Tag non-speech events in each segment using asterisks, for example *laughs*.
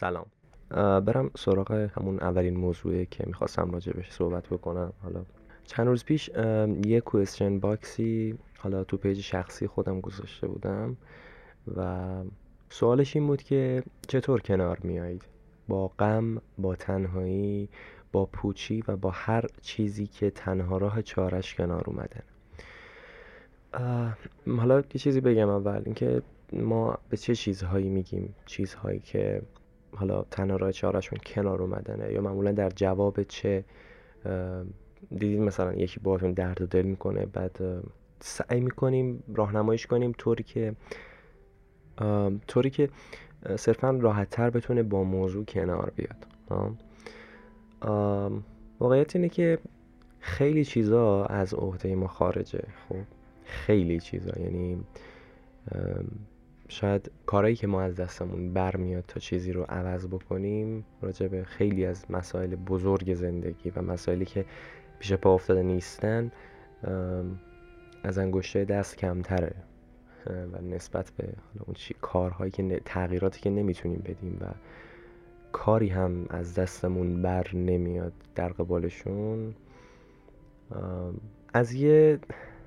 سلام. برم سراغ همون اولین موضوعی که می‌خواستم راجع بهش صحبت بکنم. حالا چند روز پیش یه question box ی حالا تو page شخصی خودم گذاشته بودم و سوالش این بود که چطور کنار میایید با غم با تنهایی با پوچی و با هر چیزی که تنها راه چارش کنار اومدن حالا یه چیزی بگم اول اینکه ما به چه چیزهایی میگیم؟ چیزهایی که حالا تنها راه چارشون کنار اومدنه یا معمولا در جواب چه دیدید مثلا یکی باهاتون درد و دل می‌کنه بعد سعی می‌کنیم راهنماییش کنیم طوری که طوری که صرفا راحت تر بتونه با موضوع کنار بیاد. واقعیت اینه که خیلی چیزا از عهده ما خارجه. خب خیلی چیزا. یعنی شاید کارهایی که ما از دستمون برمیاد تا چیزی رو عوض بکنیم راجع به خیلی از مسائل بزرگ زندگی و مسائلی که پیش پا افتاده نیستن از انگشته دست کمتره و نسبت به اون چی کارهایی که تغییراتی که نمی‌تونیم بدیم و کاری هم از دستمون بر نمیاد در قبالشون از یه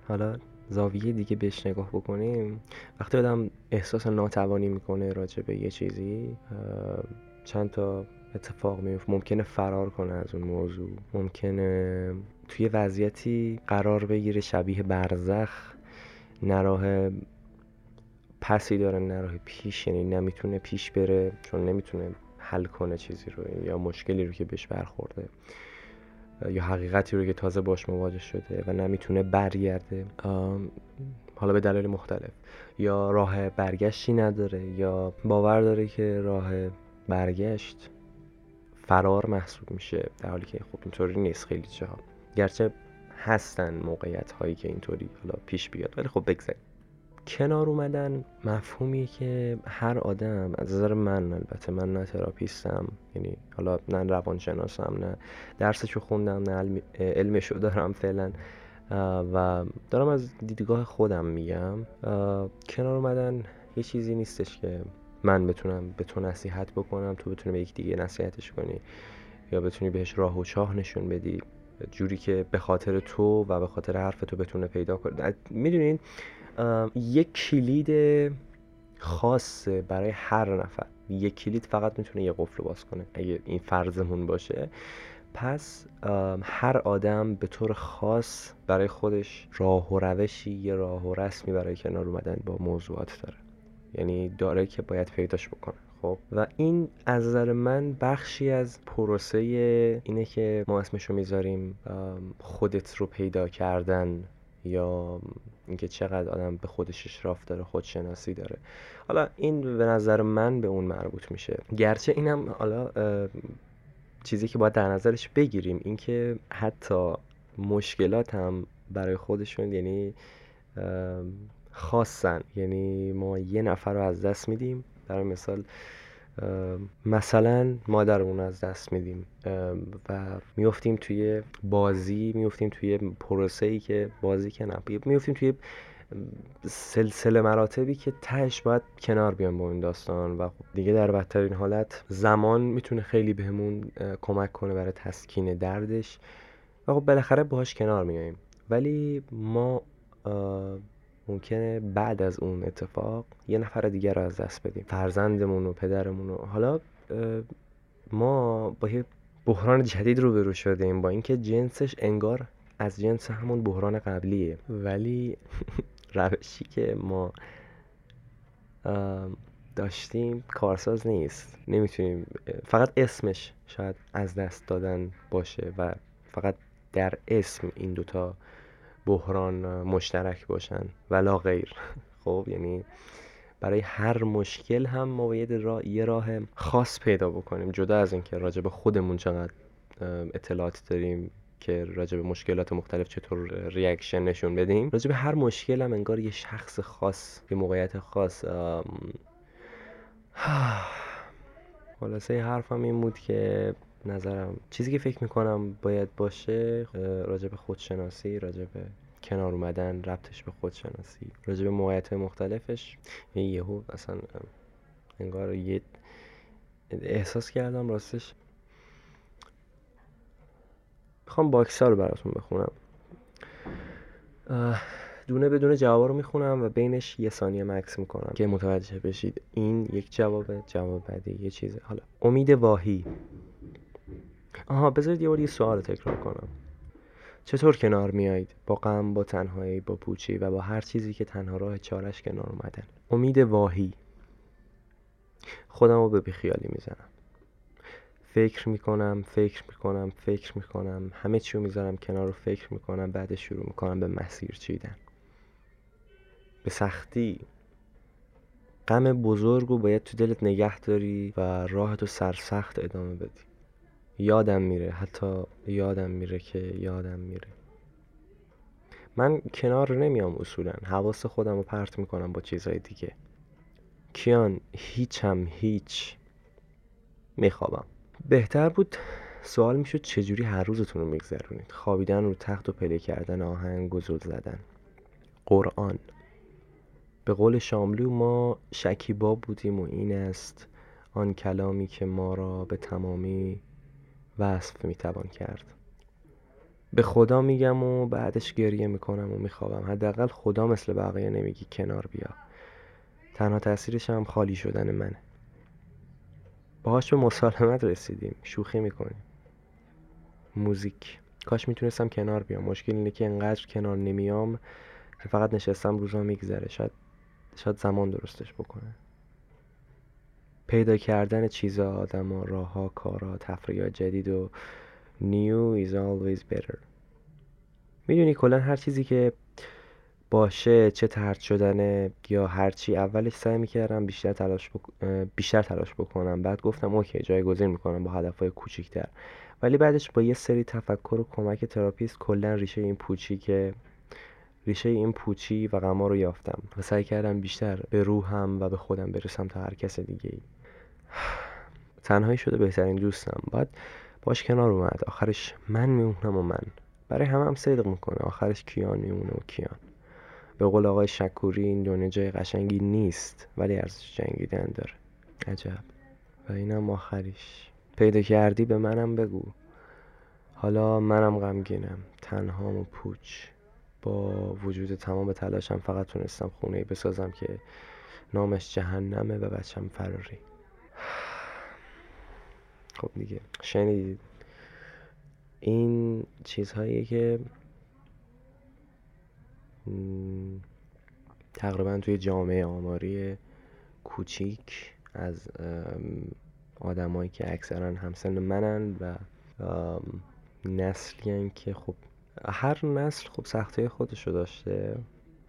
حالا زاویه دیگه بهش نگاه بکنیم وقتی آدم احساس ناتوانی می‌کنه راجع به یه چیزی چند تا اتفاق میفته ممکنه فرار کنه از اون موضوع. ممکنه توی وضعیتی قرار بگیره شبیه برزخ نراه پسی داره نراه پیش یعنی نمی‌تونه پیش بره چون نمی‌تونه حل کنه چیزی رو یا مشکلی رو که بهش برخورده. یا حقیقتی رو که تازه باش مواجه شده و نمی‌تونه برگرده. حالا به دلایل مختلف. یا راه برگشتی نداره یا باور داره که راه برگشت فرار محسوب میشه در حالی که خب اینطوری نیست خیلی جاها. گرچه هستن موقعیت هایی که اینطوری حالا پیش بیاد ولی خب بگذاریم. کنار اومدن مفهومی که هر آدم از نظر من البته من نه تراپیستم یعنی حالا نه روانشناسم نه درسشو خوندم نه علمشو دارم فعلا و دارم از دیدگاه خودم میگم. کنار اومدن یه چیزی نیستش که من بتونم به تو نصیحت بکنم تو بتونی به یک دیگه نصیحتش کنی یا بتونی بهش راه و چاه نشون بدی. جوری که به خاطر تو و به خاطر حرف تو بتونه پیدا کنه. می‌دونین یک کلید خاص برای هر نفر. یک کلید فقط می‌تونه یه قفل باز کنه اگه این فرضمون باشه. پس هر آدم به طور خاص برای خودش راه و روشی یه راه و رسمی برای کنار اومدن با موضوعات داره. یعنی داره که باید پیداش بکنه. خب؟ و این از نظر من بخشی از پروسه اینه که ما اسمشو می‌ذاریم خودت رو پیدا کردن یا اینکه چقدر آدم به خودش اشراف داره خودشناسی داره. حالا این به نظر من به اون مربوط میشه. گرچه اینم حالا چیزی که باید در نظرش بگیریم اینکه حتی مشکلات هم برای خودشون یعنی خاصن. یعنی ما یه نفر رو از دست میدیم. برای مثال مثلا مادرمون از دست میدیم و میفتیم توی بازی میفتیم توی پروسه ای که بازی که نه میفتیم توی سلسله مراتبی که تهش باید کنار بیان با این داستان و خب دیگه در بدترین حالت زمان می‌تونه خیلی بهمون کمک کنه برای تسکین دردش و خب بالاخره باهاش کنار میاییم. ولی ما ممکنه بعد از اون اتفاق یه نفر دیگر رو از دست بدیم. فرزندمون و پدرمون و حالا ما با یه بحران جدید رو برو شدیم. با اینکه جنسش انگار از جنس همون بحران قبلیه. ولی *laughs* روشی که ما داشتیم کارساز نیست. نمی‌تونیم فقط اسمش شاید از دست دادن باشه و فقط در اسم این دوتا بحران مشترک باشن ولا غیر. *laughs* خب یعنی برای هر مشکل هم ما باید یه راه خاص پیدا بکنیم. جدا از اینکه راجع به خودمون چقدر اطلاعات داریم که راجع به مشکلات مختلف چطور ریاکشن نشون بدیم. راجع به هر مشکل هم انگار یه شخص خاص یه موقعیت خاص *sighs* خلاصه حرفم این بود که نظرم. چیزی که فکر می‌کنم باید باشه راجع به خودشناسی راجع به کنار اومدن ربطش به خودشناسی راجع به موقعیت مختلفش. یه یهو اصلا انگار یه احساس کردم راستش. می‌خوام باکسا رو براتون بخونم. دونه بدون جواب رو می‌خونم و بینش یه ثانیه مکس می‌کنم که متوجه بشید. این یک جوابه جواب بعدی یه چیزه. حالا امید واهی. آها بذارید یه بار یه سوال تکرار کنم. چطور کنار میایید؟ با غم با تنهایی با پوچی و با هر چیزی که تنها راه چارش کنار اومدن. امید واهی. خودم رو به بیخیالی می‌زنم. فکر می‌کنم فکر می‌کنم فکر می‌کنم. همه چی رو می‌ذارم کنار رو فکر می‌کنم بعد شروع می‌کنم به مسیر چیدن. به سختی. غم بزرگ رو باید تو دلت نگه داری و راهتو سرسخت ادامه بدی. یادم میره حتی یادم میره که یادم میره. من کنار نمیام اصولا حواس خودم رو پرت می‌کنم با چیزهای دیگه. کیان هیچم هیچ میخوابم. بهتر بود سوال می‌شد چجوری هر روزتون رو میگذرونید؟ خوابیدن رو تخت و پله کردن آهنگ گزل زدن. قرآن. به قول شاملو ما شکیبا بودیم و این است آن کلامی که ما را به تمامی وصف می‌توان کرد. به خدا میگم و بعدش گریه می‌کنم و میخوابم. حداقل خدا مثل بقیه نمیگی کنار بیا. تنها تاثیرش هم خالی شدن منه. باهاش به مسالمت رسیدیم. شوخی می‌کنیم. موزیک. کاش می‌تونستم کنار بیام. مشکل اینه که انقدر کنار نمیام که فقط نشستم روزا میگذره. شاید شاید زمان درستش بکنه. پیدا کردن چیزا آدما راهها کارها تفریحات جدید و new is always better. می‌دونی کلا هر چیزی که باشه چه طرد شدنه یا هرچی اولش سعی می‌کردم بیشتر تلاش, بیشتر تلاش بکنم. بعد گفتم okay جایگزین می‌کنم با هدفهای کوچیکتر. ولی بعدش با یه سری تفکر و کمک تراپیست کلا ریشه این پوچی که ریشه این پوچی و غما رو یافتم و سعی کردم بیشتر به روحم و به خودم برسم تا هر کس دیگه ای تنهایی شده بهترین دوستم. بعد باش کنار اومد. آخرش من میمونم و من. برای همه هم صدق می‌کنه. آخرش کیان میمونه و کیان. به قول آقای شکوری این دنیا جای قشنگی نیست ولی ارزش جنگیدن داره. عجب. و اینم آخریش پیدا کردی به منم بگو. حالا منم غمگینم. تنهام و پوچ. با وجود تمام تلاشم فقط تونستم خونه بسازم که نامش جهنمه و بچم فراری. خب دیگه. شنیدید. این چیزهایی که تقریبا توی جامعه آماری کوچیک از آدمایی که اکثرا همسن منن و نسلی که خب هر نسل خب سختی خودشو داشته.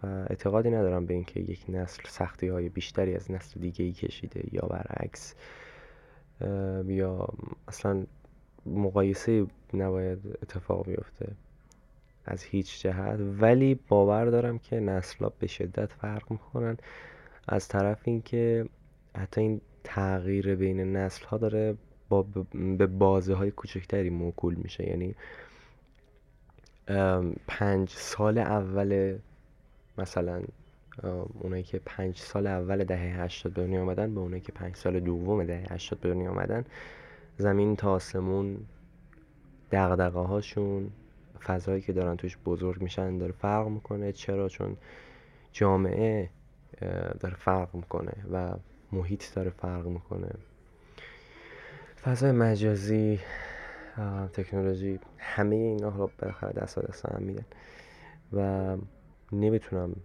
اعتقادی ندارم به اینکه یک نسل سختی های بیشتری از نسل دیگه ای کشیده یا برعکس یا اصلا مقایسه نباید اتفاق بیفته از هیچ جهت. ولی باور دارم که نسلا به شدت فرق می‌کنن. از طرف اینکه حتی این تغییر بین نسل ها داره با به بازه های کوچکتری موکول میشه. یعنی پنج سال اول مثلا اونایی که پنج سال اول دهه هشتاد به دنیا آمدن به اونایی که پنج سال دوم دهه هشتاد به دنیا آمدن زمین تا آسمون دقدقه هاشون فضایی که دارن توش بزرگ میشن داره فرق می‌کنه. چرا؟ چون جامعه داره فرق می‌کنه و محیط داره فرق می‌کنه. فضای مجازی تکنولوژی همه اینا رو بالاخره دست دست هم میدن. و نمی‌تونم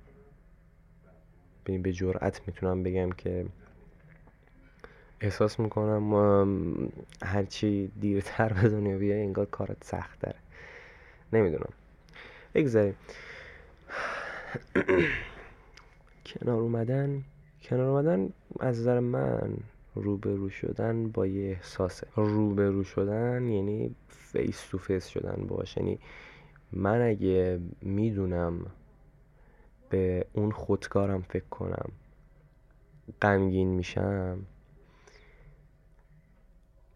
به جرأت می‌تونم بگم که احساس می‌کنم هرچی دیرتر به دنیا بیای انگار کارت سخت داره نمی‌دونم. بگذاریم. کنار اومدن کنار اومدن از نظر من روبرو شدن با یه احساسه. روبرو شدن یعنی face to face شدن باش. یعنی من اگه می‌دونم به اون خودکارم فکر کنم. غمگین میشم.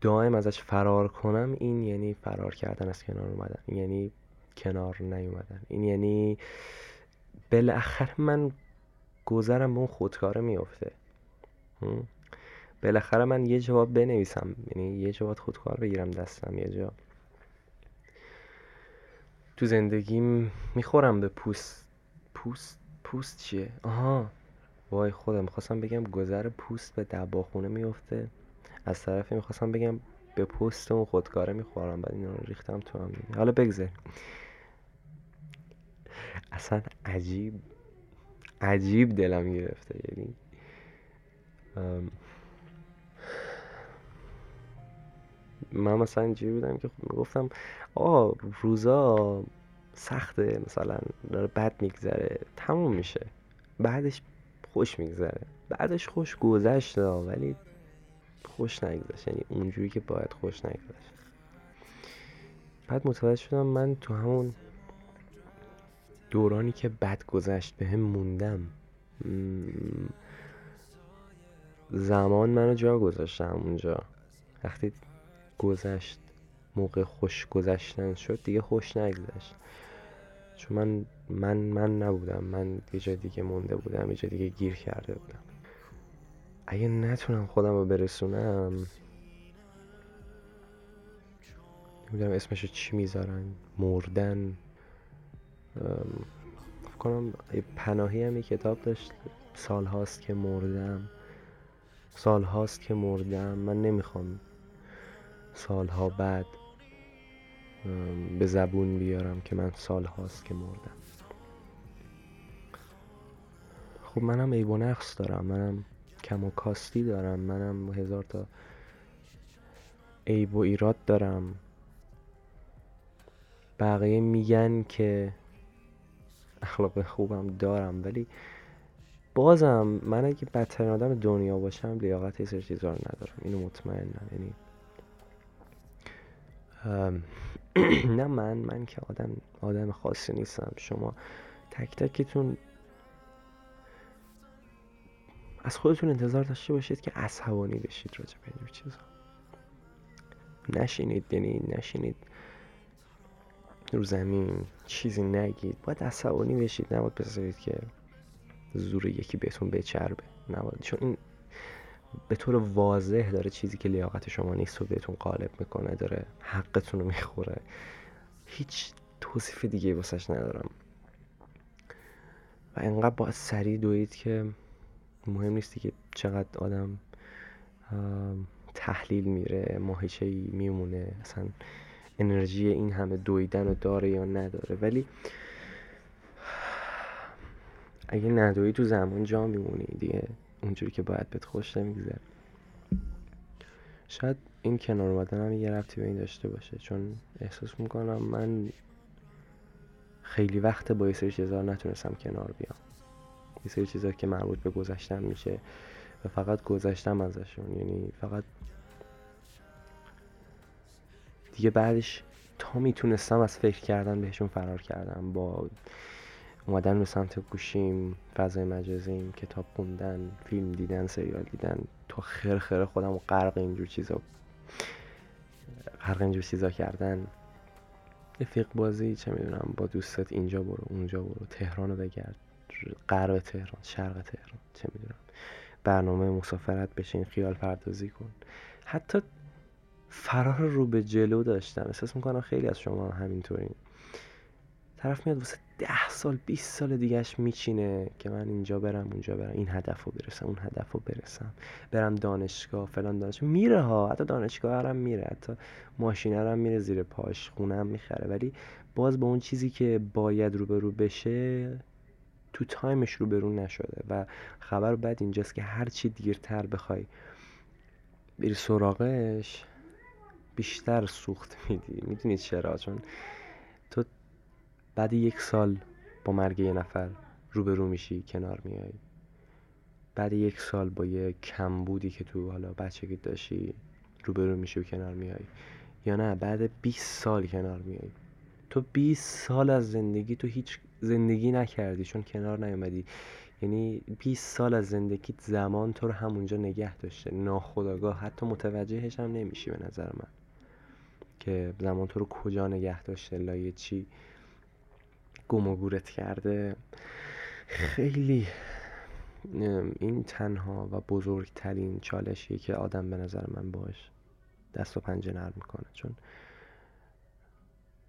دائم ازش فرار کنم این یعنی فرار کردن از کنار اومدن. یعنی کنار نیومدن. این یعنی بالاخره من گذرم به اون خودکاره میفته. بالاخره من یه جواب بنویسم. یعنی یه جواب خودکار بگیرم دستم یه جا تو زندگیم می‌خورم به پوست. پوست؟ پوست چیه؟ آها. وای خودم می‌خواستم بگم گذر پوست به دباخونه میفته از طرفی می‌خواستم بگم به پوست اون خودکاره می‌خورم بعد این ریختم تو هم حالا بگذار اصلا عجیب عجیب دلم گرفته. یعنی من مثلا اینجوری بودم که گفتم آه روزا سخته مثلا داره بد میگذره تموم میشه. بعدش خوش میگذره. بعدش خوش گذشت ولی خوش نگذشت. یعنی اونجوری که باید خوش نگذشت. بعد متوجه شدم من تو همون دورانی که بد گذشت به هم موندم زمان منو جا گذاشتم اونجا وقتی گذشت موقع خوش گذشتن شد دیگه خوش نگذشت. چون من من من نبودم. من یه جای دیگه مونده بودم یه جای دیگه گیر کرده بودم. اگه نتونم خودم رو برسونم نمی‌دونم اسمشو چی می‌ذارن. مردن فکر کنم پناهی هم کتاب داشت. سال هاست که مردم. سال هاست که مردم. من نمی‌خوام سالها بعد به زبون بیارم که من سال هاست که مردم. خب منم عیب و نقص دارم منم کم و کاستی دارم منم هزار تا عیب و ایراد دارم. بقیه میگن که اخلاق خوبم دارم ولی بازم من اگه بدترین آدم دنیا باشم لیاقت سری چیزا رو ندارم. اینو مطمئنم. یعنی *clears throat* نه من من که آدم آدم خاصی نیستم. شما تک تکتون از خودتون انتظار داشته باشید که عصبانی بشید راجع به این چیزا. نشینید یعنی نشینید. رو زمین چیزی نگید. باید عصبانی بشید. نباید بذارید که زور یکی بهتون بچربه. نباید. چون این به طور واضح داره چیزی که لیاقت شما نیست رو بهتون قالب می‌کنه داره حقتون رو می‌خوره. هیچ توصیف دیگه واسش ندارم. و انقدر باید سریع دوید که مهم نیستی که چقدر آدم تحلیل میره ماهیچه میمونه. اصلا انرژی این همه دویدن رو داره یا نداره. ولی اگه ندوی تو زمان جا میمونی دیگه. اونجوری که باید بهت خوش نمیگذره. شاید این کنار اومدن هم یه رفتی به این داشته باشه. چون احساس می‌کنم من خیلی وقت با یه سری چیزا نتونستم کنار بیام. یه سری چیزا که مربوط به گذشتم میشه. و فقط گذشتم ازشون. یعنی فقط دیگه بعدش تا می‌تونستم از فکر کردن بهشون فرار کردم. با اومدن به سمت گوشیم فضای مجازیم کتاب خوندن فیلم دیدن سریال دیدن. تا خیر خیر خودم و غرق اینجور چیزا. غرق اینجور چیزا کردن. رفیق بازی چه می‌دونم با دوستت اینجا برو اونجا برو. تهران رو بگرد. غرب تهران شرق تهران چه می‌دونم. برنامه مسافرت بشین خیال پردازی کن. حتی فرار رو به جلو داشتم. احساس می‌کنم خیلی از شما همینطورین. طرف میاد واسه ده سال 20 سال دیگهش میچینه که من اینجا برم اونجا برم این هدف رو برسم اون هدف رو برسم. برم دانشگاه فلان دانشگاه میره ها حتی دانشگاه هم میره حتی ماشینه هم میره زیر پاش خونه می‌خره. ولی باز با اون چیزی که باید روبرو بشه تو تایمش روبرو نشده. و خبر بعد اینجاست که هر چی دیرتر بخوای بری سراغش بیشتر سوخت میدی. می‌دونید چرا؟ چون بعد یک سال با مرگ یه نفر روبرو میشی کنار میای. بعد یک سال با یه کمبودی که تو حالا بچگی داشتی روبرو میشی و کنار میای. یا نه بعد 20 سال کنار میای. تو 20 سال از زندگی تو هیچ زندگی نکردی چون کنار نیومدی. یعنی 20 سال از زندگیت زمان تو رو همونجا نگه داشته. ناخداگاه حتی متوجهش هم نمیشی به نظر من. که زمان تو رو کجا نگه داشته لایه چی. گم و گورت کرده. خیلی این تنها و بزرگترین چالشیه که آدم به نظر من باش دست و پنجه نرم می‌کنه. چون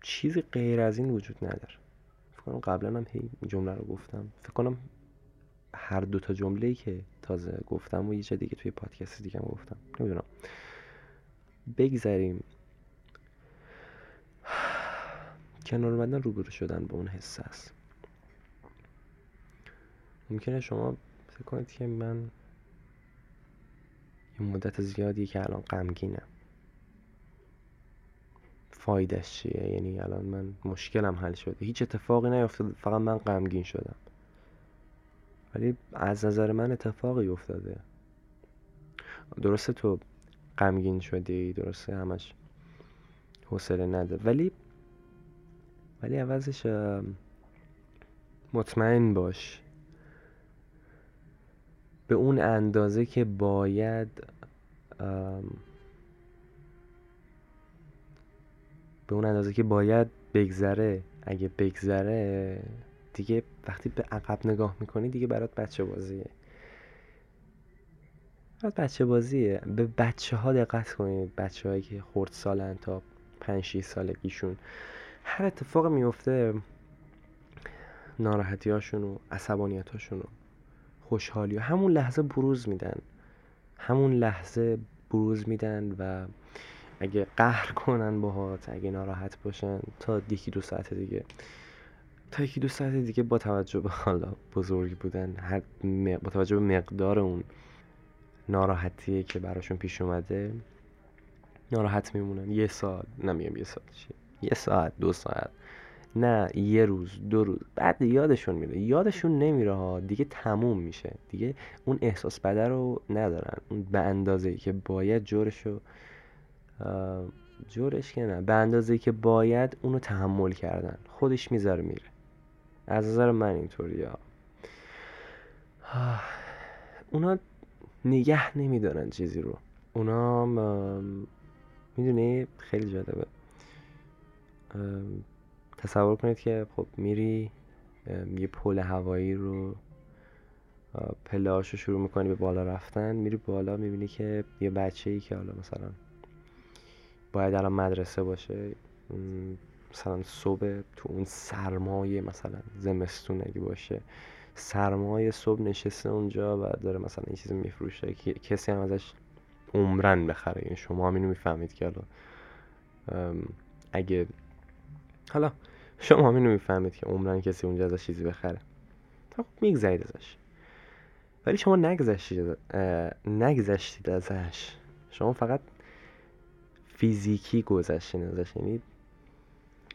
چیزی غیر از این وجود نداره. فکر کنم قبلا هم هی جمله رو گفتم. فکر کنم هر دو تا جمله که تازه گفتم و یه جا دیگه توی پادکست دیگه هم گفتم. نمی‌دونم. بگذریم. کنار اومدن روبرو شدن با اون حس است. ممکنه شما فکر کنید که من یه مدت زیادی که الان غمگینم. فایدهش چیه؟ یعنی الان من مشکلم حل شده. هیچ اتفاقی نیفتاده. فقط من غمگین شدم. ولی از نظر من اتفاقی افتاده. درسته تو غمگین شدی درسته همش حوصله نده. ولی ولی عوضش مطمئن باش. به اون اندازه که باید به اون اندازه که باید بگذره. اگه بگذره دیگه وقتی به عقب نگاه می‌کنی دیگه برات بچه بازیه. برات بچه بازیه. به بچه ها دقت کنید. بچه هایی که خورد سالن تا پنج 6 سالگیشون هر اتفاق میفته ناراحتی هاشون و عصبانیت هاشون و خوشحالی و همون لحظه بروز میدن. همون لحظه بروز میدن و اگه قهر کنن باهات اگه ناراحت باشن تا یکی دو ساعت دیگه. تا یکی دو ساعت دیگه با توجه به حالا بزرگ بودن هر با توجه به مقدار اون ناراحتیه که براشون پیش اومده ناراحت میمونن. یه ساعت نمیگم یه ساعت یه ساعت دو ساعت. نه یه روز دو روز. بعد یادشون میره. یادشون نمیره ها. دیگه تموم میشه. دیگه اون احساس بده رو ندارن. اون به اندازه که باید جورشو جورش که نه. به اندازه که باید اونو تحمل کردن. خودش می‌ذاره میره. از نظر من اینطوری ها. اونا نگه نمیدارن چیزی رو. اونا می‌دونی؟ خیلی جالبه. تصور کنید که خب میری یه پل هوایی رو پله رو شروع می‌کنی به بالا رفتن میری بالا می‌بینی که یه بچه ای که حالا مثلا باید الان مدرسه باشه مثلا صبح تو اون سرمایه مثلا زمستون اگه باشه سرمایه صبح نشسته اونجا و داره مثلا این چیزی میفروشه کسی هم ازش عمرن بخره. یعنی شما هم اینو می‌فهمید که حالا اگه حالا شما هم اینو می‌فهمید که عمرن کسی اونجا ازش چیزی بخره. خب میگذرید ازش. ولی شما نگذشتید نگذشتید ازش. شما فقط فیزیکی گذشتین ازش. یعنی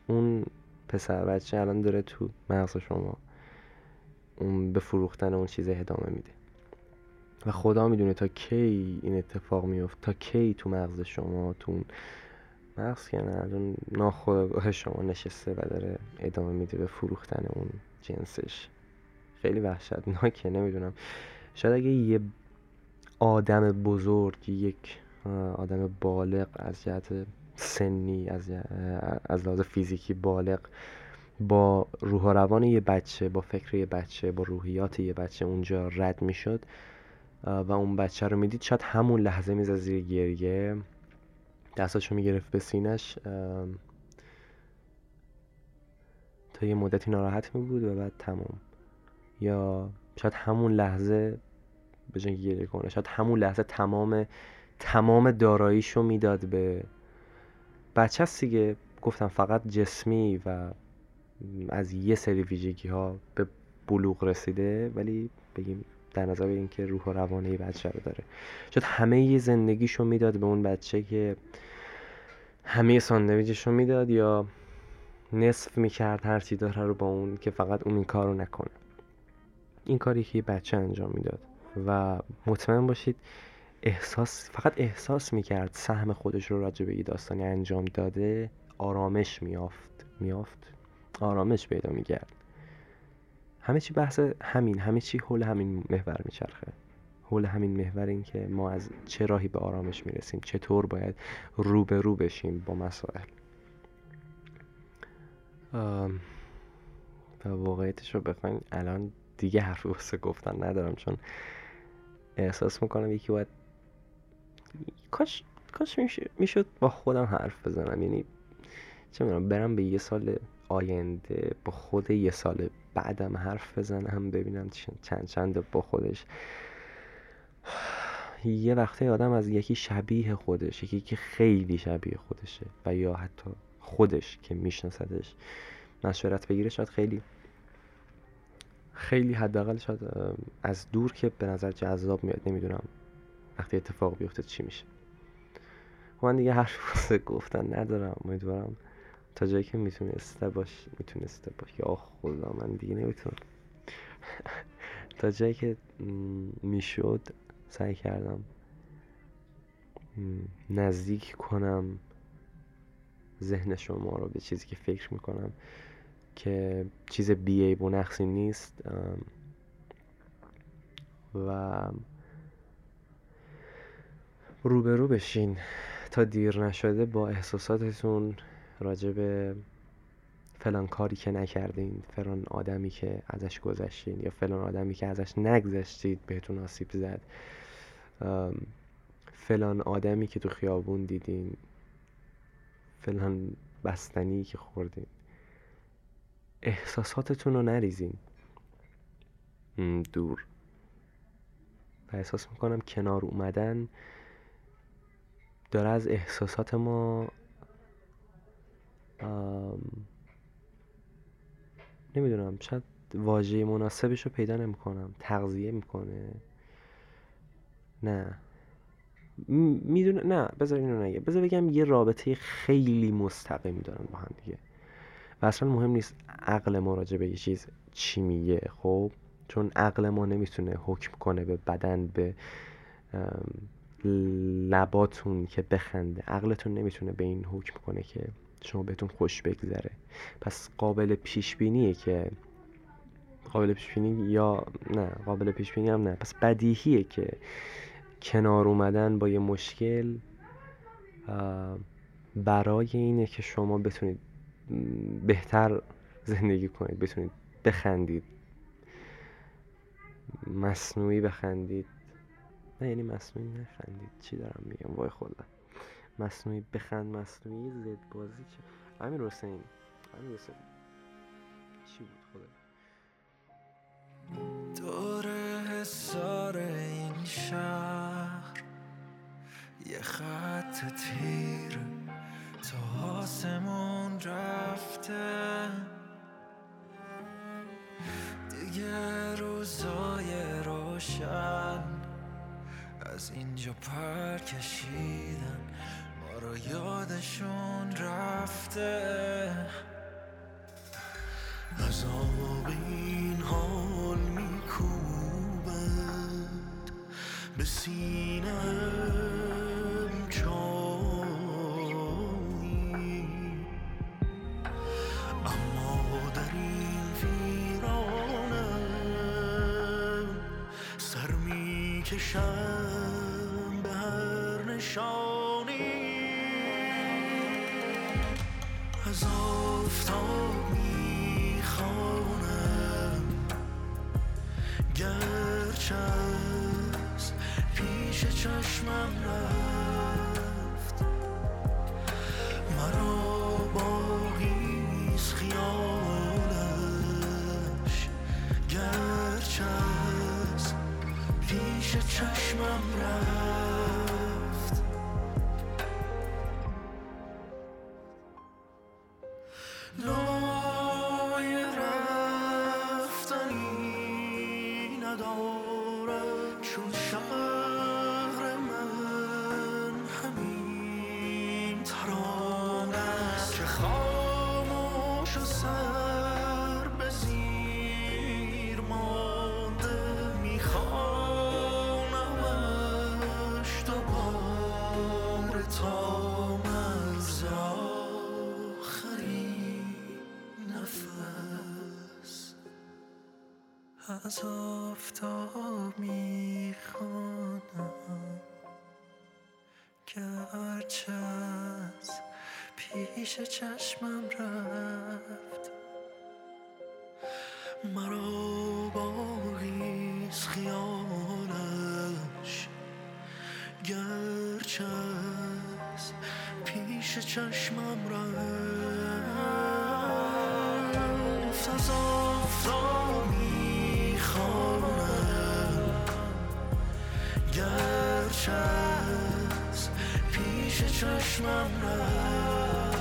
اون پسر بچه الان داره تو مغز شما اون به فروختن اون چیز ادامه میده. و خدا می‌دونه تا کی این اتفاق میفت تا کی تو مغز شما تو اون مغز که نه ناخودآگاه شما نشسته و داره ادامه میده به فروختن اون جنسش. خیلی وحشتناکه نمی‌دونم. شاید اگه یه آدم بزرگ یک آدم بالغ از جهت سنی از از لحاظ فیزیکی بالغ با روح و روان یه بچه با فکر یه بچه با روحیات یه بچه اونجا رد می‌شد و اون بچه رو می‌دید شاید همون لحظه می‌زد زیر گریه. دستاشو می‌گرفت به سینش تا یه مدتی ناراحت می بود و بعد تمام یا شاید همون لحظه به جنگ گریه کنه شاید همون لحظه تمام تمام داراییشو می‌داد به بچه هست دیگه. گفتم فقط جسمی و از یه سری ویژگی ها به بلوغ رسیده ولی بگیم در نظر بگیم که روح و روانه بچه رو داره. شاید همه زندگیشو می‌داد به اون بچه که همه ساندویجشو می‌داد یا نصف می‌کرد هر چی داره رو با اون که فقط اون این کار رو نکنه. این کاری که بچه انجام می‌داد. و مطمئن باشید احساس فقط احساس می‌کرد سهم خودش رو راجع به یه داستانی انجام داده آرامش میافت میافت آرامش پیدا می‌کرد. همه چی بحث همین همه چی حول همین محور میچرخه. حول همین محور این که ما از چه راهی به آرامش می‌رسیم چطور باید رو به رو بشیم با مسائل. و واقعیتش رو بخواین الان دیگه حرف واسه گفتن ندارم چون احساس می‌کنم یکی باید کاش کاش می‌شد با خودم حرف بزنم. یعنی چه می‌دونم برم به یه سال آینده با خود یه سال بعدم حرف بزنم ببینم چند چند با خودش یه وقته آدم از یکی شبیه خودش یکی که خیلی شبیه خودشه و یا حتی خودش که میشناستش مشورت بگیره شاید خیلی خیلی حداقل شاید از دور که به نظر جذاب میاد نمی‌دونم وقتی اتفاق بیفته چی میشه. خب من دیگه حرف گفتن ندارم امیدوارم تا جایی که می‌تونسته باش می‌تونسته باش. یا خدا من دیگه نمی‌تونم. *laughs* تا جایی که می‌شد سعی کردم. نزدیک کنم ذهن شما رو به چیزی که فکر می‌کنم که چیز بیعیب و نقصی نیست و روبرو بشین تا دیر نشده با احساساتتون راجع به فلان کاری که نکردین فلان آدمی که ازش گذشتین یا فلان آدمی که ازش نگذشتید بهتون آسیب زد. فلان آدمی که تو خیابون دیدین فلان بستنی که خوردین. احساساتتون رو نریزین. دور. و احساس می‌کنم کنار اومدن داره از احساسات ما نمی‌دونم شاید واژه مناسبش رو پیدا نمی‌کنم تغذیه می‌کنه. نه. می‌دونه نه بذار اینو نگه. بذار بگم یه رابطه خیلی مستقیم دارن با هم دیگه. و اصلا مهم نیست عقل ما راجع به یه چیز چی میگه خب؟ چون عقل ما نمی‌تونه حکم کنه به بدن به لباتون که بخنده. عقلتون نمی‌تونه به این حکم کنه که شما بهتون خوش بگذره. پس قابل پیش بینیه که قابل پیش بینی یا نه قابل پیش بینی هم نه. پس بدیهیه که کنار اومدن با یه مشکل برای اینه که شما بتونید بهتر زندگی کنید بتونید بخندید. مصنوعی بخندید. نه یعنی مصنوعی نخندید. چی دارم میگم؟ وای خدا. مصنوعی بخند مصنوعی زد بازی چه؟ امیر حسین. امیر حسین. دور حسار این شهر. یه خط تیر تا آسمون رفته. دیگه روزای روشن از اینجا پر کشیدن. ما رو یادشون رفته. عذاب این حال سینم چایی. اما در این ویرانم سر می‌کشم به هر نشانی. از آفتاب می‌خوانم. گرچه از پیش چشمم رفت. مرا باقیز خیالش. گرچه پیش چشمم رفت. از آفتاب می‌خوانم گرچه از پیش چشمم رفت. مرا باغیز خیالش گرچه از پیش چشمم رفت. از آفتاب چشمم رفت.